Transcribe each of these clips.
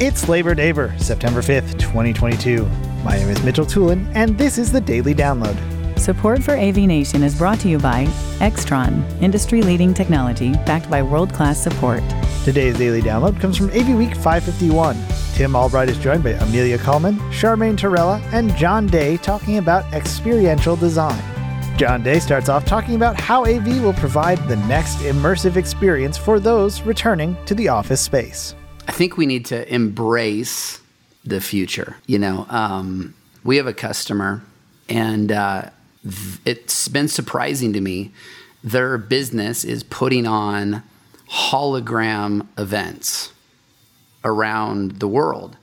It's Labor Daver, September 5th, 2022. My name is Mitchell Tulin, and this is the Daily Download. Support for AV Nation is brought to you by Extron, industry leading technology backed by world class support. Today's Daily Download comes from AV Week 551. Tim Albright is joined by Amelia Coleman, Charmaine Torella, and John Day talking about experiential design. John Day starts off talking about how AV will provide the next immersive experience for those returning to the office space. I think we need to embrace the future. You know, um, we have a customer, and uh, th- it's been surprising to me. Their business is putting on hologram events around the world.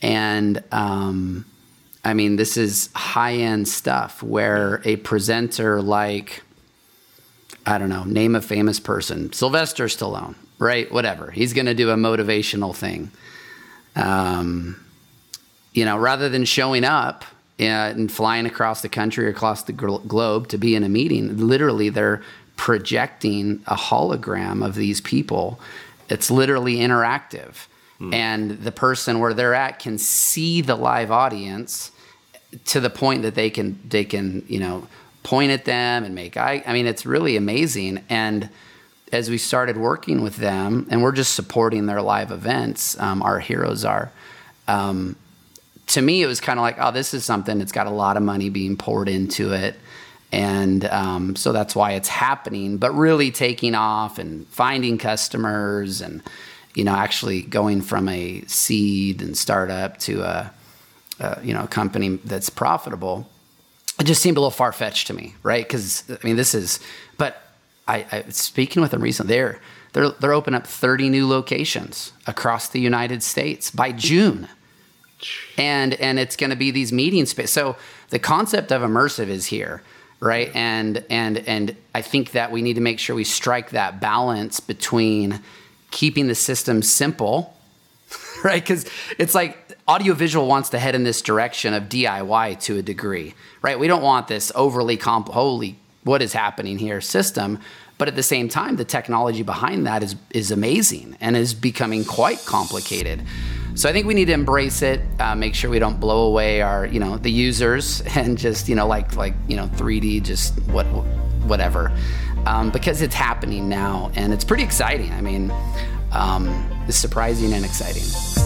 And um, I mean, this is high end stuff where a presenter like, I don't know, name a famous person, Sylvester Stallone, right? Whatever. He's going to do a motivational thing. Um, you know, rather than showing up uh, and flying across the country or across the gl- globe to be in a meeting, literally they're projecting a hologram of these people. It's literally interactive. Hmm. And the person where they're at can see the live audience to the point that they can they can, you know, point at them and make eye I mean it's really amazing and as we started working with them, and we're just supporting their live events, um, our heroes are. Um, to me, it was kind of like, oh, this is something that's got a lot of money being poured into it. And um, so that's why it's happening, but really taking off and finding customers and, you know, actually going from a seed and startup to a, a you know, a company that's profitable. It just seemed a little far fetched to me, right? Because, I mean, this is, but I, I speaking with them recently. They're they're they're opening up 30 new locations across the United States by June. And and it's going to be these meeting space. So the concept of immersive is here, right? And and and I think that we need to make sure we strike that balance between keeping the system simple, right? Because it's like audiovisual wants to head in this direction of DIY to a degree, right? We don't want this overly comp holy what is happening here system. But at the same time, the technology behind that is is amazing and is becoming quite complicated. So I think we need to embrace it, uh, make sure we don't blow away our you know the users and just you know like like you know 3D just what whatever, um, because it's happening now and it's pretty exciting. I mean, um, it's surprising and exciting.